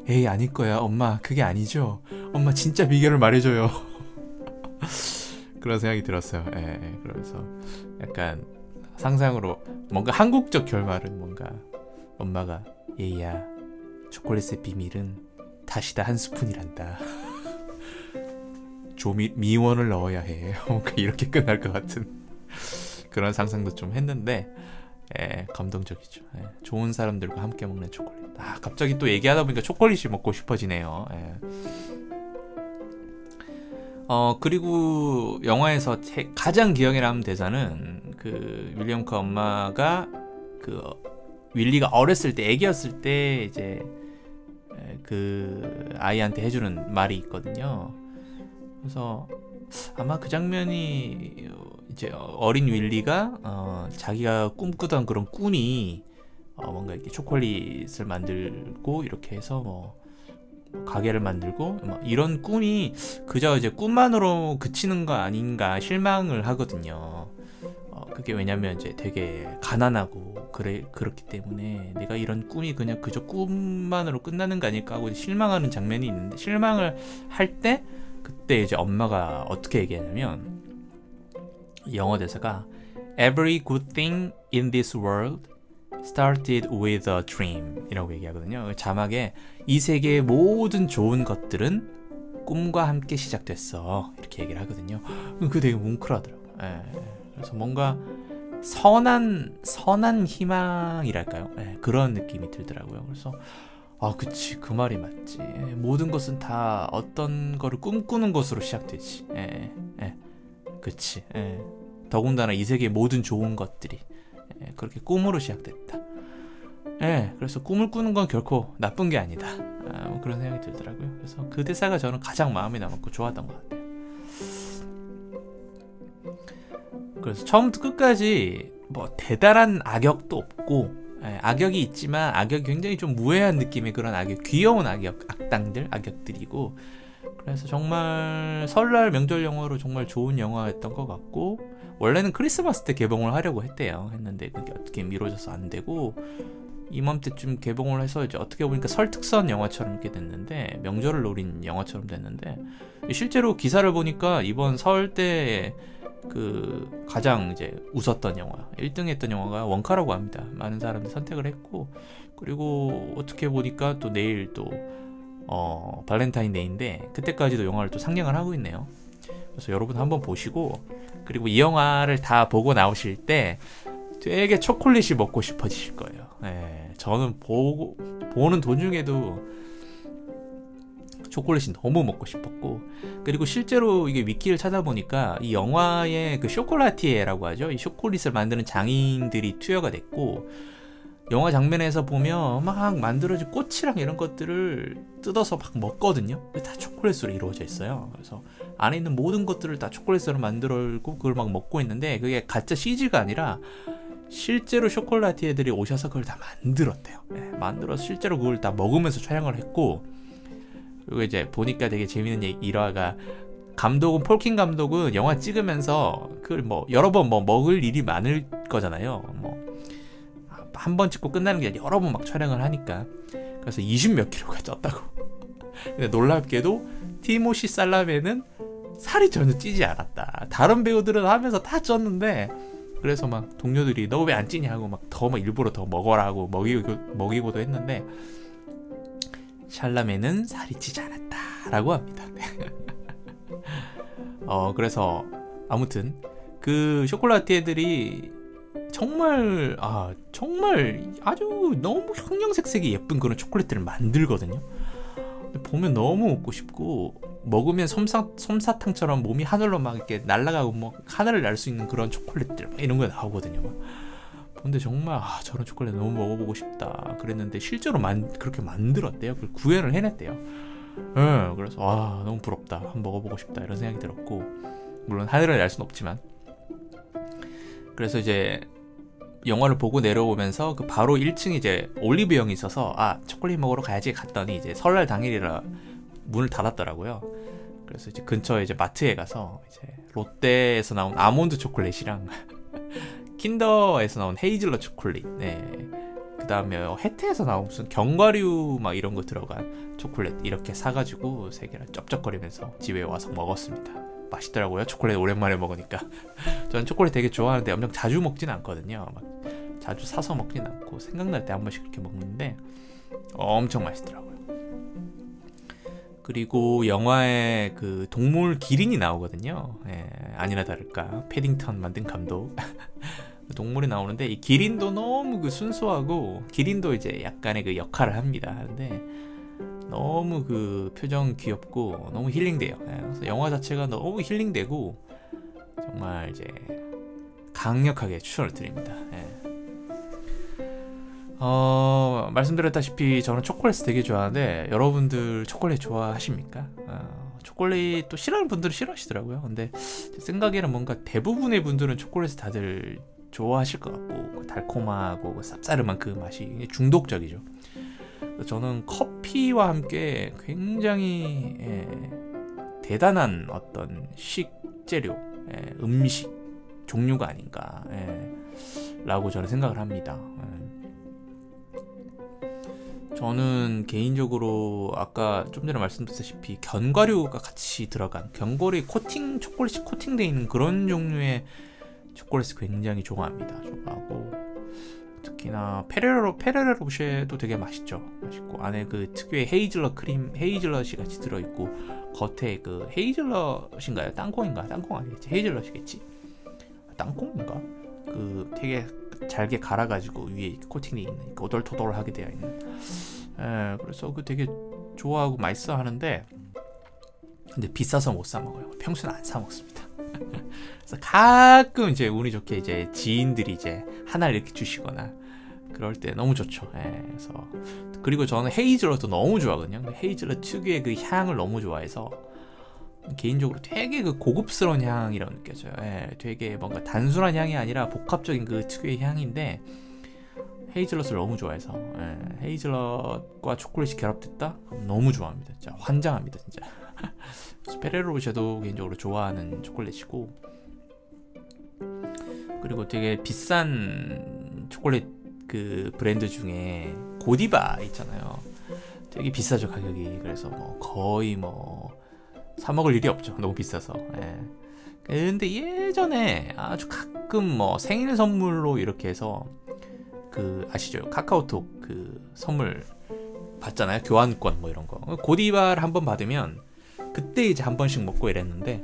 에이 아닐 거야. 엄마 그게 아니죠. 엄마 진짜 비결을 말해줘요. 그런 생각이 들었어요. 예, 예, 그러면서 약간 상상으로 뭔가 한국적 결말은 뭔가 엄마가 얘야 초콜릿의 비밀은 다시다 한 스푼이란다. 조미 미원을 넣어야 해. 뭔가 이렇게 끝날 것 같은 그런 상상도 좀 했는데 예, 감동적이죠. 예, 좋은 사람들과 함께 먹는 초콜릿. 아, 갑자기 또 얘기하다 보니까 초콜릿이 먹고 싶어지네요. 예. 어, 그리고 영화에서 제, 가장 기억에 남는 대사는 그 윌리엄 크 엄마가 그 윌리가 어렸을 때, 애기였을 때 이제 그 아이한테 해주는 말이 있거든요. 그래서 아마 그 장면이 이제 어린 윌리가 어, 자기가 꿈꾸던 그런 꿈이 어, 뭔가 이렇게 초콜릿을 만들고 이렇게 해서 뭐 가게를 만들고 뭐 이런 꿈이 그저 이제 꿈만으로 그치는 거 아닌가 실망을 하거든요. 어, 그게 왜냐면 이제 되게 가난하고 그래 그렇기 때문에 내가 이런 꿈이 그냥 그저 꿈만으로 끝나는 거 아닐까 하고 실망하는 장면이 있는데 실망을 할 때 그때 이제 엄마가 어떻게 얘기하냐면 영어 대사가 Every good thing in this world started with a dream 이라고 얘기하거든요. 자막에 이 세계의 모든 좋은 것들은 꿈과 함께 시작됐어. 이렇게 얘기를 하거든요. 그 되게 뭉클하더라고요. 예, 그래서 뭔가 선한 선한 희망이랄까요? 예, 그런 느낌이 들더라고요. 그래서 아, 그치. 그 말이 맞지. 모든 것은 다 어떤 거를 꿈꾸는 것으로 시작되지. 예, 예. 그치. 예. 더군다나 이 세계의 모든 좋은 것들이 예, 그렇게 꿈으로 시작됐다. 예, 그래서 꿈을 꾸는 건 결코 나쁜 게 아니다. 아, 뭐 그런 생각이 들더라고요. 그래서 그 대사가 저는 가장 마음에 남았고 좋았던 것 같아요. 그래서 처음부터 끝까지 뭐 대단한 악역도 없고 예, 악역이 있지만 악역이 굉장히 좀 무해한 느낌의 그런 악역, 귀여운 악역, 악당들, 악역들이고 그래서 정말 설날 명절 영화로 정말 좋은 영화였던 것 같고 원래는 크리스마스 때 개봉을 하려고 했대요. 했는데 그게 어떻게 미뤄져서 안 되고 이맘때쯤 개봉을 해서 이제 어떻게 보니까 설특선 영화처럼 이렇게 됐는데 명절을 노린 영화처럼 됐는데 실제로 기사를 보니까 이번 설때그 가장 이제 웃었던 영화 1등 했던 영화가 원카라고 합니다. 많은 사람들이 선택을 했고 그리고 어떻게 보니까 또 내일 또 어, 발렌타인데이인데 그때까지도 영화를 또 상영을 하고 있네요. 그래서 여러분 한번 보시고 그리고 이 영화를 다 보고 나오실 때 되게 초콜릿이 먹고 싶어지실 거예요. 네, 저는 보고 보는 도중에도 초콜릿이 너무 먹고 싶었고 그리고 실제로 이게 위키를 찾아보니까 이 영화의 그 쇼콜라티에라고 하죠. 이 초콜릿을 만드는 장인들이 투여가 됐고 영화 장면에서 보면 막 만들어진 꽃이랑 이런 것들을 뜯어서 막 먹거든요. 다 초콜릿으로 이루어져 있어요. 그래서 안에 있는 모든 것들을 다 초콜릿으로 만들고 그걸 막 먹고 있는데 그게 가짜 CG가 아니라 실제로 쇼콜라티에들이 오셔서 그걸 다 만들었대요. 네, 만들어서 실제로 그걸 다 먹으면서 촬영을 했고 그리고 이제 보니까 되게 재밌는 일화가 감독은 폴킨 감독은 영화 찍으면서 그걸 뭐 여러 번 뭐 먹을 일이 많을 거잖아요. 뭐 한 번 찍고 끝나는 게 아니라 여러 번 막 촬영을 하니까 그래서 20 몇 킬로가 쪘다고. 근데 놀랍게도 티모시 살라메는 살이 전혀 찌지 않았다. 다른 배우들은 하면서 다 쪘는데 그래서 막 동료들이 너 왜 안 찌냐 하고 막 더 막 일부러 더 먹어라 하고 먹이고 먹이고도 했는데 샬라메는 살이 찌지 않았다라고 합니다. 어 그래서 아무튼 그그 쇼콜라티에들이 정말 아 정말 아주 너무 형형색색이 예쁜 그런 초콜릿들을 만들거든요. 보면 너무 먹고 싶고 먹으면 솜사, 솜사탕처럼 몸이 하늘로 막 이렇게 날아가고 뭐 하늘을 날 수 있는 그런 초콜릿들 이런 거 나오거든요. 막. 근데 정말 아, 저런 초콜릿 너무 먹어보고 싶다 그랬는데 실제로 만, 그렇게 만들었대요. 그걸 구현을 해냈대요. 예, 그래서 와 너무 부럽다. 한번 먹어보고 싶다 이런 생각이 들었고 물론 하늘을 날 수는 없지만 그래서 이제 영화를 보고 내려오면서 그 바로 1층 이제 올리브영이 있어서 아 초콜릿 먹으러 가야지 갔더니 이제 설날 당일이라 문을 닫았더라고요. 그래서 이제 근처에 이제 마트에 가서 이제 롯데에서 나온 아몬드 초콜릿이랑 킨더에서 나온 헤이즐넛 초콜릿, 네. 그 다음에 해태에서 나온 무슨 견과류 막 이런 거 들어간 초콜릿 이렇게 사가지고 세 개를 쩝쩝거리면서 집에 와서 먹었습니다. 맛있더라고요. 초콜릿 오랜만에 먹으니까. 저는 초콜릿 되게 좋아하는데 엄청 자주 먹진 않거든요. 막 자주 사서 먹진 않고 생각날 때 한 번씩 그렇게 먹는데 엄청 맛있더라고요. 그리고 영화에 그 동물 기린이 나오거든요. 예, 아니나 다를까 패딩턴 만든 감독 동물이 나오는데 이 기린도 너무 그 순수하고 기린도 이제 약간의 그 역할을 합니다. 근데 너무 그 표정 귀엽고 너무 힐링돼요. 예, 그래서 영화 자체가 너무 힐링되고 정말 이제 강력하게 추천을 드립니다. 예. 어, 말씀드렸다시피 저는 초콜릿 되게 좋아하는데 여러분들 초콜릿 좋아하십니까? 어, 초콜릿 또 싫어하는 분들은 싫어하시더라고요. 근데 제 생각에는 뭔가 대부분의 분들은 초콜릿 다들 좋아하실 것 같고 그 달콤하고 그 쌉싸름한 그 맛이 중독적이죠. 저는 커피와 함께 굉장히 예, 대단한 어떤 식재료, 예, 음식 종류가 아닌가 예, 라고 저는 생각을 합니다. 예. 저는 개인적으로 아까 좀 전에 말씀드렸다시피 견과류가 같이 들어간 견과류 코팅 초콜릿이 코팅되어 있는 그런 종류의 초콜릿 굉장히 좋아합니다. 좋아하고 특히나 페레로 페레로 로쉐도 되게 맛있죠. 맛있고 안에 그 특유의 헤이즐넛 크림 헤이즐넛이 같이 들어 있고 겉에 그 헤이즐넛인가요? 땅콩인가? 땅콩 아니겠지? 헤이즐넛이겠지? 땅콩인가? 그 되게 잘게 갈아가지고 위에 코팅이 있는 오돌토돌하게 되어 있는. 에, 그래서 그 되게 좋아하고 맛있어 하는데 근데 비싸서 못 사 먹어요. 평소에 안사 먹습니다. 그래서 가끔 이제 운이 좋게 이제 지인들이 이제 하나 이렇게 주시거나 그럴 때 너무 좋죠. 예, 그래서 그리고 저는 헤이즐넛도 너무 좋아하거든요. 헤이즐넛 특유의 그 향을 너무 좋아해서 개인적으로 되게 그 고급스러운 향이라고 느껴져요. 예, 되게 뭔가 단순한 향이 아니라 복합적인 그 특유의 향인데 헤이즐넛을 너무 좋아해서 예, 헤이즐넛과 초콜릿이 결합됐다? 너무 좋아합니다. 진짜 환장합니다, 진짜. 페레로제도 개인적으로 좋아하는 초콜릿이고 그리고 되게 비싼 초콜릿 그 브랜드 중에 고디바 있잖아요. 되게 비싸죠 가격이. 그래서 뭐 거의 뭐 사 먹을 일이 없죠. 너무 비싸서. 예. 근데 예전에 아주 가끔 뭐 생일 선물로 이렇게 해서 그 아시죠? 카카오톡 그 선물 받잖아요. 교환권 뭐 이런 거. 고디바를 한번 받으면 그때 이제 한 번씩 먹고 이랬는데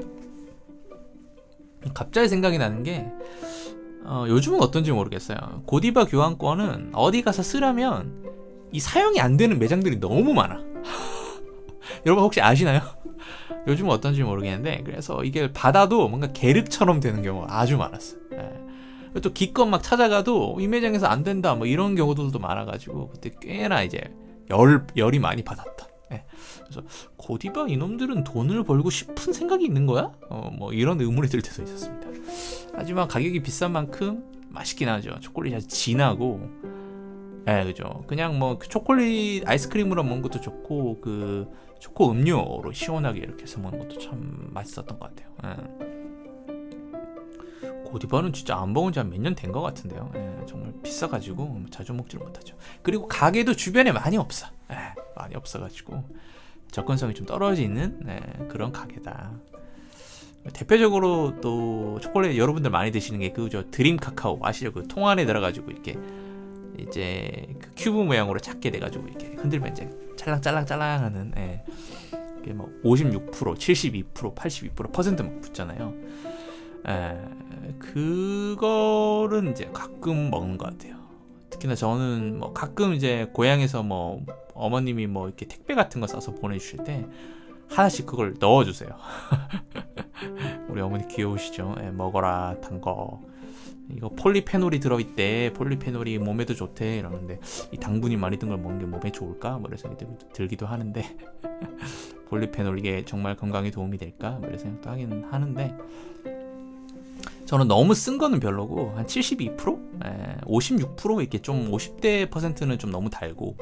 갑자기 생각이 나는 게 어, 요즘은 어떤지 모르겠어요. 고디바 교환권은 어디 가서 쓰려면 이 사용이 안 되는 매장들이 너무 많아. 여러분 혹시 아시나요? 요즘은 어떤지 모르겠는데 그래서 이게 받아도 뭔가 계륵처럼 되는 경우가 아주 많았어요. 예. 또 기껏 막 찾아가도 이 매장에서 안 된다 뭐 이런 경우들도 많아가지고 그때 꽤나 이제 열 열이 많이 받았다. 예. 그래서 고디바 이놈들은 돈을 벌고 싶은 생각이 있는 거야? 어, 뭐 이런 의문이 들 때도 있었습니다. 하지만 가격이 비싼 만큼 맛있긴 하죠. 초콜릿이 아주 진하고, 예, 그죠. 그냥 뭐그 초콜릿 아이스크림으로 먹는 것도 좋고 그 초코 음료로 시원하게 이렇게 해서 먹는 것도 참 맛있었던 것 같아요. 예. 고디바는 진짜 안 먹은 지 한 몇 년 된 것 같은데요. 예, 정말 비싸가지고 자주 먹지를 못하죠. 그리고 가게도 주변에 많이 없어. 예, 많이 없어가지고 접근성이 좀 떨어지는 네, 그런 가게다. 대표적으로 또 초콜릿 여러분들 많이 드시는 게 그 저 드림 카카오 아시죠? 그 통 안에 들어가지고 이렇게 이제 그 큐브 모양으로 작게 돼가지고 이렇게 흔들면 이제 짤랑짤랑짤랑하는 예. 뭐56%, 72%, 82% 퍼센트 막 붙잖아요. 에, 그거는 이제 가끔 먹는 것 같아요. 특히나 저는 뭐 가끔 이제 고향에서 뭐 어머님이 뭐 이렇게 택배 같은 거 싸서 보내주실 때 하나씩 그걸 넣어주세요. 우리 어머니 귀여우시죠? 예, 먹어라 단 거. 이거 폴리페놀이 들어있대. 폴리페놀이 몸에도 좋대. 이러는데 이 당분이 많이 든 걸 먹는 게 몸에 좋을까? 뭐 이런 생각이 들기도 하는데 폴리페놀 이게 정말 건강에 도움이 될까? 뭐 이런 생각도 하긴 하는데 저는 너무 쓴 거는 별로고 한 72%? 에, 56% 이렇게 좀 50대 퍼센트는 좀 너무 달고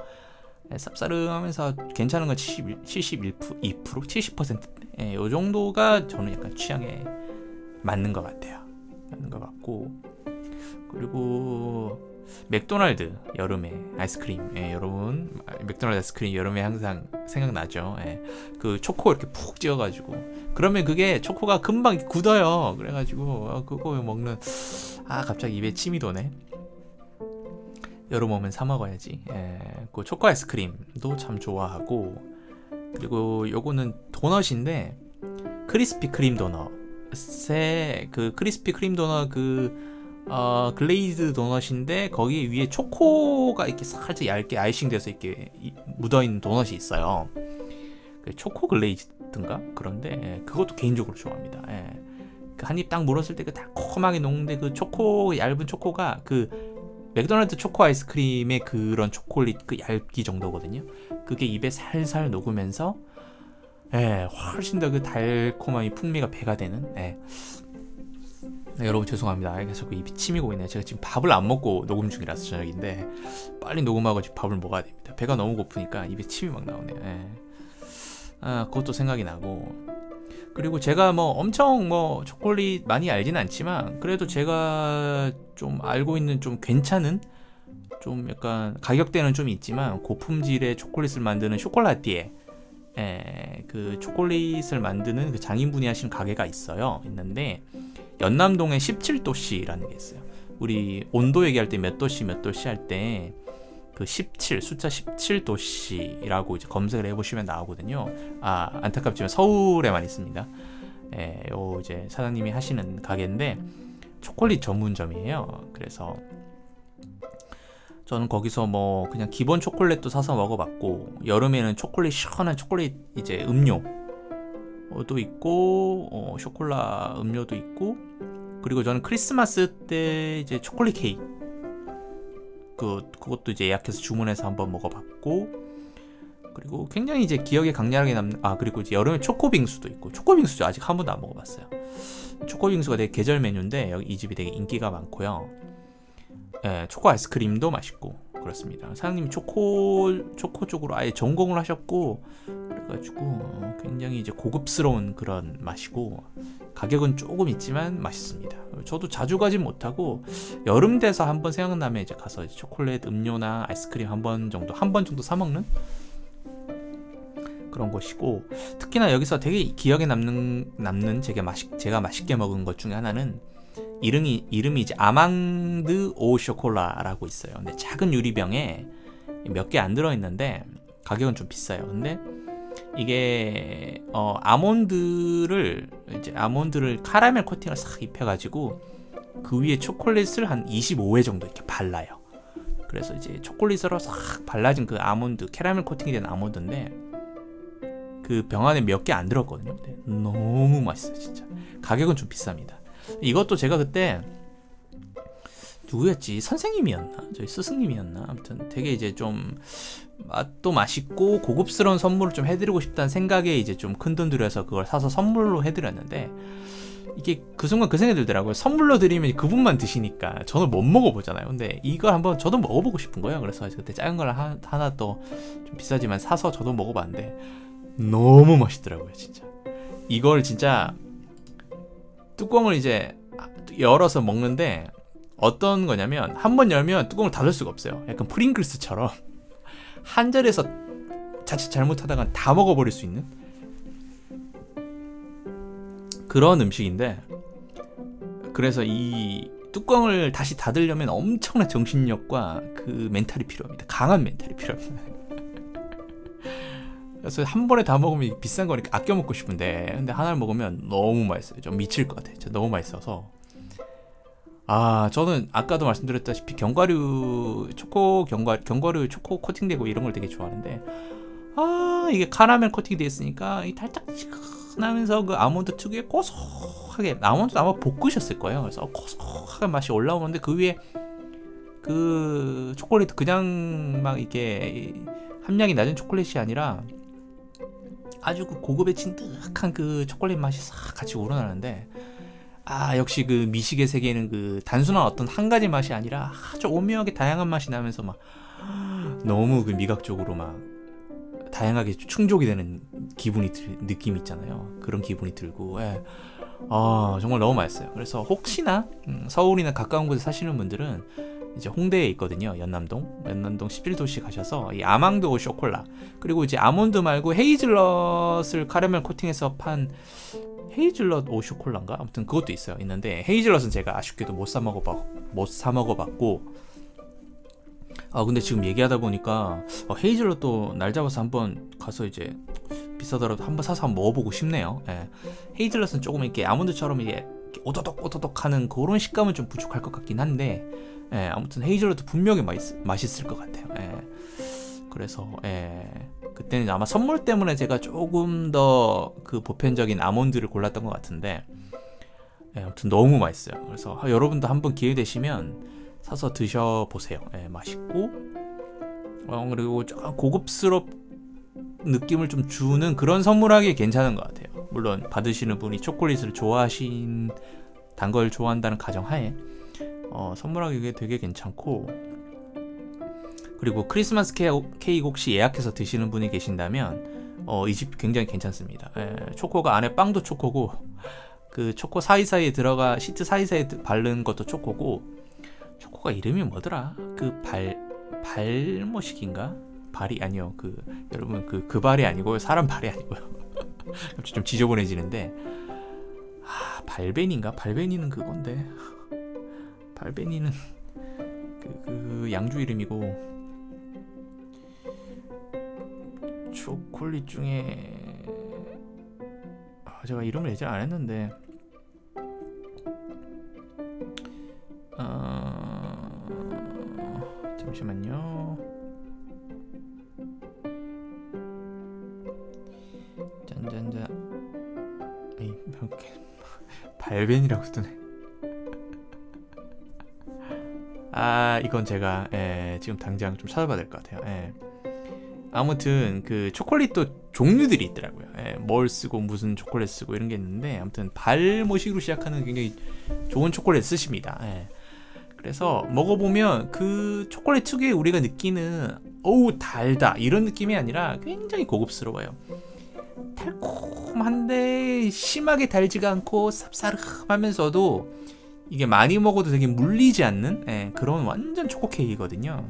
에, 쌉싸름하면서 괜찮은 건 71, 71%, 2%, 70%? 에, 요 정도가 저는 약간 취향에 맞는 것 같아요. 맞는 것 같고 그리고 맥도날드 여름에 아이스크림. 예, 여러분 맥도날드 아이스크림 여름에 항상 생각나죠. 예, 그 초코 이렇게 푹 찍어가지고. 그러면 그게 초코가 금방 굳어요. 그래가지고 어, 그거 먹는 아 갑자기 입에 침이 도네. 여름 오면 사 먹어야지. 예, 그 초코 아이스크림도 참 좋아하고. 그리고 요거는 도넛인데 크리스피 크림 도넛에 그 크리스피 크림 도넛 그 어, glazed 도넛인데 거기 위에 초코가 이렇게 살짝 얇게 icing 돼서 이렇게 묻어있는 도넛이 있어요. 그 초코 glazed든가 그런데 예, 그것도 개인적으로 좋아합니다. 예. 그 한입 딱 물었을 때 그 달콤하게 녹는데 그 초코 얇은 초코가 그 맥도날드 초코 아이스크림의 그런 초콜릿 그 얇기 정도거든요. 그게 입에 살살 녹으면서 예, 훨씬 더 그 달콤한 이 풍미가 배가 되는 예. 네, 여러분 죄송합니다. 계속 그 입이 침이고 있네요. 제가 지금 밥을 안 먹고 녹음 중이라서 저녁인데 빨리 녹음하고 지금 밥을 먹어야 됩니다. 배가 너무 고프니까 입에 침이 막 나오네요. 예. 아, 그것도 생각이 나고 그리고 제가 뭐 엄청 뭐 초콜릿 많이 알지는 않지만 그래도 제가 좀 알고 있는 좀 괜찮은 좀 약간 가격대는 좀 있지만 고품질의 초콜릿을 만드는 쇼콜라티에 에, 그 초콜릿을 만드는 그 장인분이 하신 가게가 있어요. 있는데 연남동에 17도씨라는 게 있어요. 우리 온도 얘기할 때 몇 도씨 몇 도씨 할 때 그 17 숫자 17도씨라고 이제 검색을 해보시면 나오거든요. 아 안타깝지만 서울에만 있습니다. 예, 요 이제 사장님이 하시는 가게인데 초콜릿 전문점이에요. 그래서 저는 거기서 뭐 그냥 기본 초콜릿도 사서 먹어봤고 여름에는 초콜릿 시원한 초콜릿 이제 음료도 있고 어, 쇼콜라 음료도 있고 그리고 저는 크리스마스 때 이제 초콜릿 케이크 그 그것도 이제 예약해서 주문해서 한번 먹어봤고 그리고 굉장히 이제 기억에 강렬하게 남는 아 그리고 이제 여름에 초코빙수도 있고 초코빙수도 아직 한 번도 안 먹어봤어요. 초코빙수가 되게 계절 메뉴인데 여기 이 집이 되게 인기가 많고요. 예, 초코 아이스크림도 맛있고 그렇습니다. 사장님이 초코 초코 쪽으로 아예 전공을 하셨고 그래가지고 어, 굉장히 이제 고급스러운 그런 맛이고 가격은 조금 있지만 맛있습니다. 저도 자주 가진 못하고 여름 돼서 한번 생각나면 이제 가서 이제 초콜릿 음료나 아이스크림 한 번 정도 한 번 정도 사 먹는 그런 곳이고 특히나 여기서 되게 기억에 남는 남는 제가 맛있 제가 맛있게 먹은 것 중에 하나는 이름이 이름이 이제 아망드 오 쇼콜라라고 있어요. 근데 작은 유리병에 몇 개 안 들어 있는데 가격은 좀 비싸요. 근데 이게 어 아몬드를 이제 아몬드를 카라멜 코팅을 싹 입혀가지고 그 위에 초콜릿을 한 25회 정도 이렇게 발라요. 그래서 이제 초콜릿으로 싹 발라진 그 아몬드 캐러멜 코팅이 된 아몬드인데 그 병 안에 몇 개 안 들었거든요. 너무 맛있어요, 진짜. 가격은 좀 비쌉니다. 이것도 제가 그때 누구였지? 선생님이었나? 저희 스승님이었나? 아무튼 되게 이제 좀 맛도 맛있고 고급스러운 선물을 좀 해드리고 싶다는 생각에 이제 좀 큰 돈 들여서 그걸 사서 선물로 해드렸는데 이게 그 순간 그 생각이 들더라고요. 선물로 드리면 그분만 드시니까 저는 못 먹어보잖아요. 근데 이걸 한번 저도 먹어보고 싶은 거예요. 그래서 그때 작은 걸 하 나 또 좀 비싸지만 사서 저도 먹어봤는데 너무 맛있더라고요 진짜. 이걸 진짜 뚜껑을 이제 열어서 먹는데 어떤 거냐면 한 번 열면 뚜껑을 닫을 수가 없어요. 약간 프링글스처럼 한 자리에서 자칫 잘못하다가 다 먹어버릴 수 있는 그런 음식인데 그래서 이 뚜껑을 다시 닫으려면 엄청난 정신력과 그 멘탈이 필요합니다. 강한 멘탈이 필요합니다. 그래서 한 번에 다 먹으면 비싼 거니까 아껴 먹고 싶은데 근데 하나를 먹으면 너무 맛있어요. 좀 미칠 것 같아요. 너무 맛있어서 아 저는 아까도 말씀드렸다시피 견과류 초코 견과 견과류 초코 코팅되고 이런 걸 되게 좋아하는데 아 이게 카라멜 코팅돼 있으니까 이 달짝지근하면서 그 아몬드 특유의 고소하게 아몬드 아마 볶으셨을 거예요. 그래서 고소한 맛이 올라오는데 그 위에 그 초콜릿 그냥 막 이게 함량이 낮은 초콜릿이 아니라 아주 그 고급의 진득한 그 초콜릿 맛이 싹 같이 우러나는데 아 역시 그 미식의 세계는 그 단순한 어떤 한 가지 맛이 아니라 아주 오묘하게 다양한 맛이 나면서 막 너무 그 미각적으로 막 다양하게 충족이 되는 기분이 들, 느낌 있잖아요. 그런 기분이 들고 예. 아 정말 너무 맛있어요. 그래서 혹시나 음, 서울이나 가까운 곳에 사시는 분들은 이제 홍대에 있거든요. 연남동. 연남동 11도시 가셔서 이 아망드 쇼콜라 그리고 이제 아몬드 말고 헤이즐넛을 카라멜 코팅해서 판 헤이즐넛 오 쇼콜라인가? 아무튼 그것도 있어요. 있는데 헤이즐넛은 제가 아쉽게도 못 사 먹어봤 못사 먹어봤고 아 근데 지금 얘기하다 보니까 어, 헤이즐넛도 날 잡아서 한번 가서 이제 비싸더라도 한번 사서 한번 먹어보고 싶네요. 예. 헤이즐넛은 조금 이렇게 아몬드처럼 이게 오도독 오도독 하는 그런 식감은 좀 부족할 것 같긴 한데 예, 아무튼 헤이즐넛도 분명히 맛있, 맛있을 것 같아요. 예. 그래서 예, 그때는 아마 선물 때문에 제가 조금 더 그 보편적인 아몬드를 골랐던 것 같은데 예, 아무튼 너무 맛있어요. 그래서 여러분도 한번 기회 되시면 사서 드셔보세요. 예, 맛있고 어, 그리고 고급스럽 느낌을 좀 주는 그런 선물하기 괜찮은 것 같아요. 물론 받으시는 분이 초콜릿을 좋아하신 단 걸 좋아한다는 가정하에 어, 선물하기 되게 괜찮고 그리고 크리스마스 케이크 혹시 예약해서 드시는 분이 계신다면 어, 이 집 굉장히 괜찮습니다. 에, 예, 초코가 안에 빵도 초코고 그 초코 사이사이에 들어가 시트 사이사이에 바른 것도 초코고 초코가 이름이 뭐더라? 그 발 발모식인가? 발이 아니요. 그 여러분 그그 그 발이 아니고요. 사람 발이 아니고요. 좀 지저분해지는데 아, 발베니인가? 발베니는 그건데 발베니는 그, 그 양주 이름이고 초콜릿 중에 아, 제가 이름을 예전 안 했는데 어... 잠시만요. 짠짠짠. 에이 발벤이라고 뜨네 아 이건 제가 예, 지금 당장 좀 찾아봐야 될 것 같아요 예. 아무튼 그 초콜릿도 종류들이 있더라고요 예, 뭘 쓰고 무슨 초콜릿 쓰고 이런 게 있는데 아무튼 발모식으로 시작하는 굉장히 좋은 초콜릿 쓰십니다 예. 그래서 먹어보면 그 초콜릿 특유의 우리가 느끼는 어우 달다 이런 느낌이 아니라 굉장히 고급스러워요 달콤한데 심하게 달지가 않고 쌉싸름하면서도 이게 많이 먹어도 되게 물리지 않는 예, 그런 완전 초코 케이크거든요.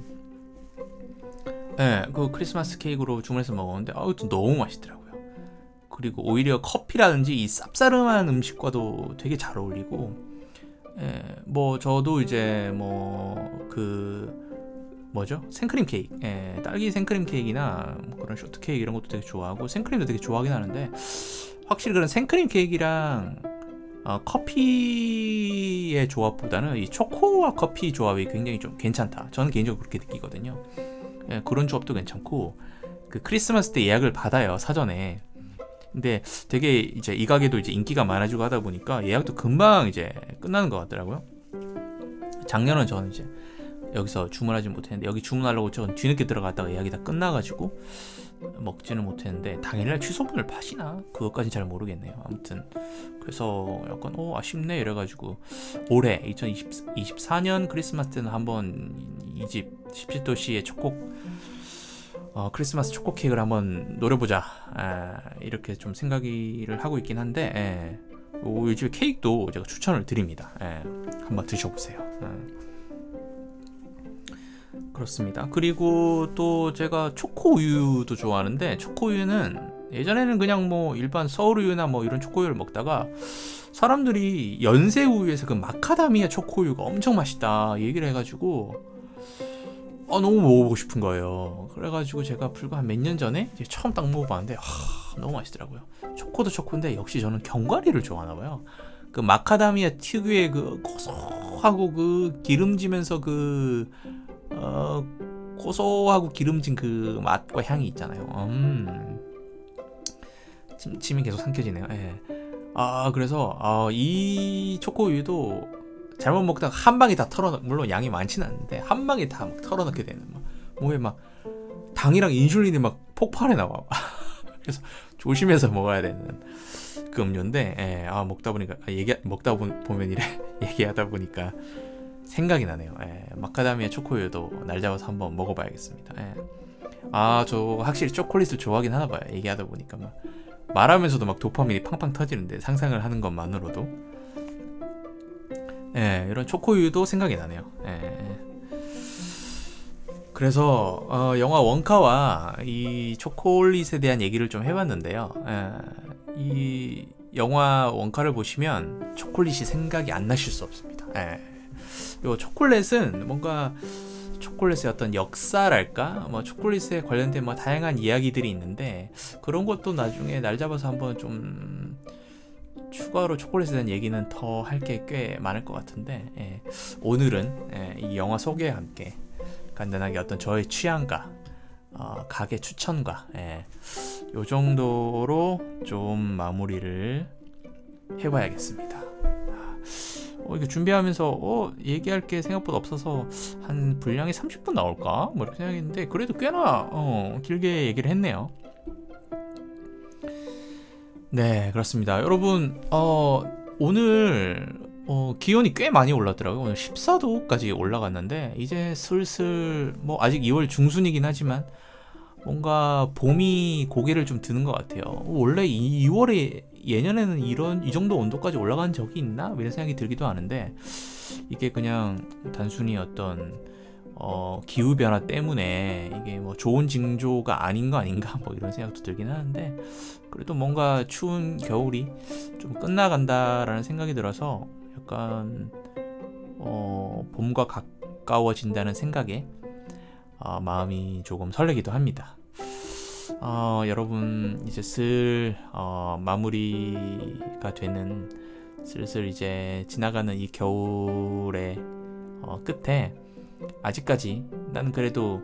예, 그 크리스마스 케이크로 주문해서 먹었는데 아우 너무 맛있더라고요. 그리고 오히려 커피라든지 이 쌉싸름한 음식과도 되게 잘 어울리고 예, 뭐 저도 이제 뭐 그 뭐죠 생크림 케이크 예, 딸기 생크림 케이크나 뭐 그런 쇼트 케이크 이런 것도 되게 좋아하고 생크림도 되게 좋아하긴 하는데 확실히 그런 생크림 케이크랑 어, 커피의 조합보다는 이 초코와 커피 조합이 굉장히 좀 괜찮다. 저는 개인적으로 그렇게 느끼거든요. 예, 그런 조합도 괜찮고 그 크리스마스 때 예약을 받아요 사전에. 근데 되게 이제 이 가게도 이제 인기가 많아지고 하다 보니까 예약도 금방 이제 끝나는 것 같더라고요. 작년은 저는 이제 여기서 주문하지 못했는데 여기 주문하려고 저 뒤늦게 들어갔다가 예약이 다 끝나가지고 먹지는 못했는데 당일날 취소분을 파시나 그것까진 잘 모르겠네요. 아무튼 그래서 약간 어 아쉽네 이래가지고 올해 2024년 크리스마스 때는 한번 이 집 17도시의 초코 어, 크리스마스 초코 케이크를 한번 노려보자 아, 이렇게 좀 생각을 하고 있긴 한데 예. 이집 케이크도 제가 추천을 드립니다. 예. 한번 드셔보세요. 예. 그렇습니다. 그리고 또 제가 초코 우유도 좋아하는데 초코 우유는 예전에는 그냥 뭐 일반 서울 우유나 뭐 이런 초코 우유를 먹다가 사람들이 연세 우유에서 그 마카다미아 초코 우유가 엄청 맛있다 얘기를 해가지고 어, 너무 먹어보고 싶은 거예요. 그래가지고 제가 불과 한 몇 년 전에 처음 딱 먹어봤는데 하, 너무 맛있더라고요. 초코도 초코인데 역시 저는 견과리를 좋아하나 봐요. 그 마카다미아 특유의 그 고소하고 그 기름지면서 그 어, 고소하고 기름진 그 맛과 향이 있잖아요. 음. 침, 침이 계속 삼켜지네요. 예. 아 그래서 아, 이 초코우유도 잘못 먹다가 한 방에 다 털어 물론 양이 많지는 않은데 한 방에 다 막 털어넣게 되는 막 몸에 막 당이랑 인슐린이 막 폭발해 나와. 그래서 조심해서 먹어야 되는 그 음료인데 예, 아 먹다 보니까 아, 얘기 먹다 보, 보면 이래 얘기하다 보니까 생각이 나네요. 예, 마카다미아 초코우유도 날 잡아서 한번 먹어봐야겠습니다. 예. 아 저 확실히 초콜릿을 좋아하긴 하나 봐요. 얘기하다 보니까 막 말하면서도 막 도파민이 팡팡 터지는데 상상을 하는 것만으로도 예, 이런 초코우유도 생각이 나네요. 예. 그래서 어, 영화 원카와 이 초콜릿에 대한 얘기를 좀 해봤는데요. 예, 이 영화 원카를 보시면 초콜릿이 생각이 안 나실 수 없습니다. 예. 요 초콜릿은 뭔가 초콜릿의 어떤 역사랄까, 뭐 초콜릿에 관련된 뭐 다양한 이야기들이 있는데 그런 것도 나중에 날 잡아서 한번 좀 추가로 초콜릿에 대한 얘기는 더 할 게 꽤 많을 것 같은데 예. 오늘은 예, 이 영화 소개와 함께 간단하게 어떤 저의 취향과 어, 가게 추천과 예, 요 정도로 좀 마무리를 해봐야겠습니다. 어, 이게 준비하면서 어, 얘기할 게 생각보다 없어서 한 분량이 30분 나올까? 뭐 이렇게 생각했는데 그래도 꽤나 어, 길게 얘기를 했네요. 네, 그렇습니다. 여러분, 어, 오늘 어, 기온이 꽤 많이 올랐더라고요. 오늘 14도까지 올라갔는데 이제 슬슬 뭐 아직 2월 중순이긴 하지만 뭔가 봄이 고개를 좀 드는 것 같아요. 원래 2월에 예년에는 이런 이 정도 온도까지 올라간 적이 있나? 이런 생각이 들기도 하는데 이게 그냥 단순히 어떤 어, 기후 변화 때문에 이게 뭐 좋은 징조가 아닌 거 아닌가 뭐 이런 생각도 들긴 하는데 그래도 뭔가 추운 겨울이 좀 끝나간다라는 생각이 들어서 약간 어, 봄과 가까워진다는 생각에 어, 마음이 조금 설레기도 합니다. 어, 여러분 이제 슬 어, 마무리가 되는 슬슬 이제 지나가는 이 겨울의 어, 끝에 아직까지 나는 그래도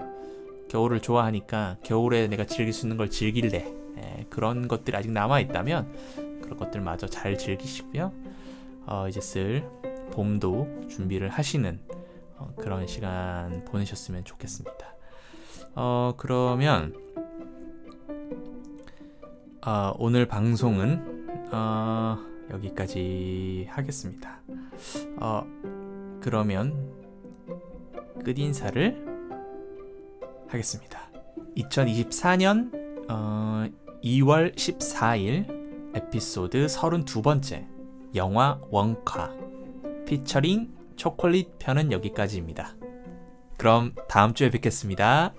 겨울을 좋아하니까 겨울에 내가 즐길 수 있는 걸 즐길래 에, 그런 것들이 아직 남아 있다면 그런 것들마저 잘 즐기시고요. 어, 이제 슬 봄도 준비를 하시는 어, 그런 시간 보내셨으면 좋겠습니다. 어, 그러면 어, 오늘 방송은 어, 여기까지 하겠습니다. 어, 그러면 끝 인사를 하겠습니다. 2024년 어, 2월 14일 에피소드 32번째 영화 원카 피처링 초콜릿 편은 여기까지입니다. 그럼 다음 주에 뵙겠습니다.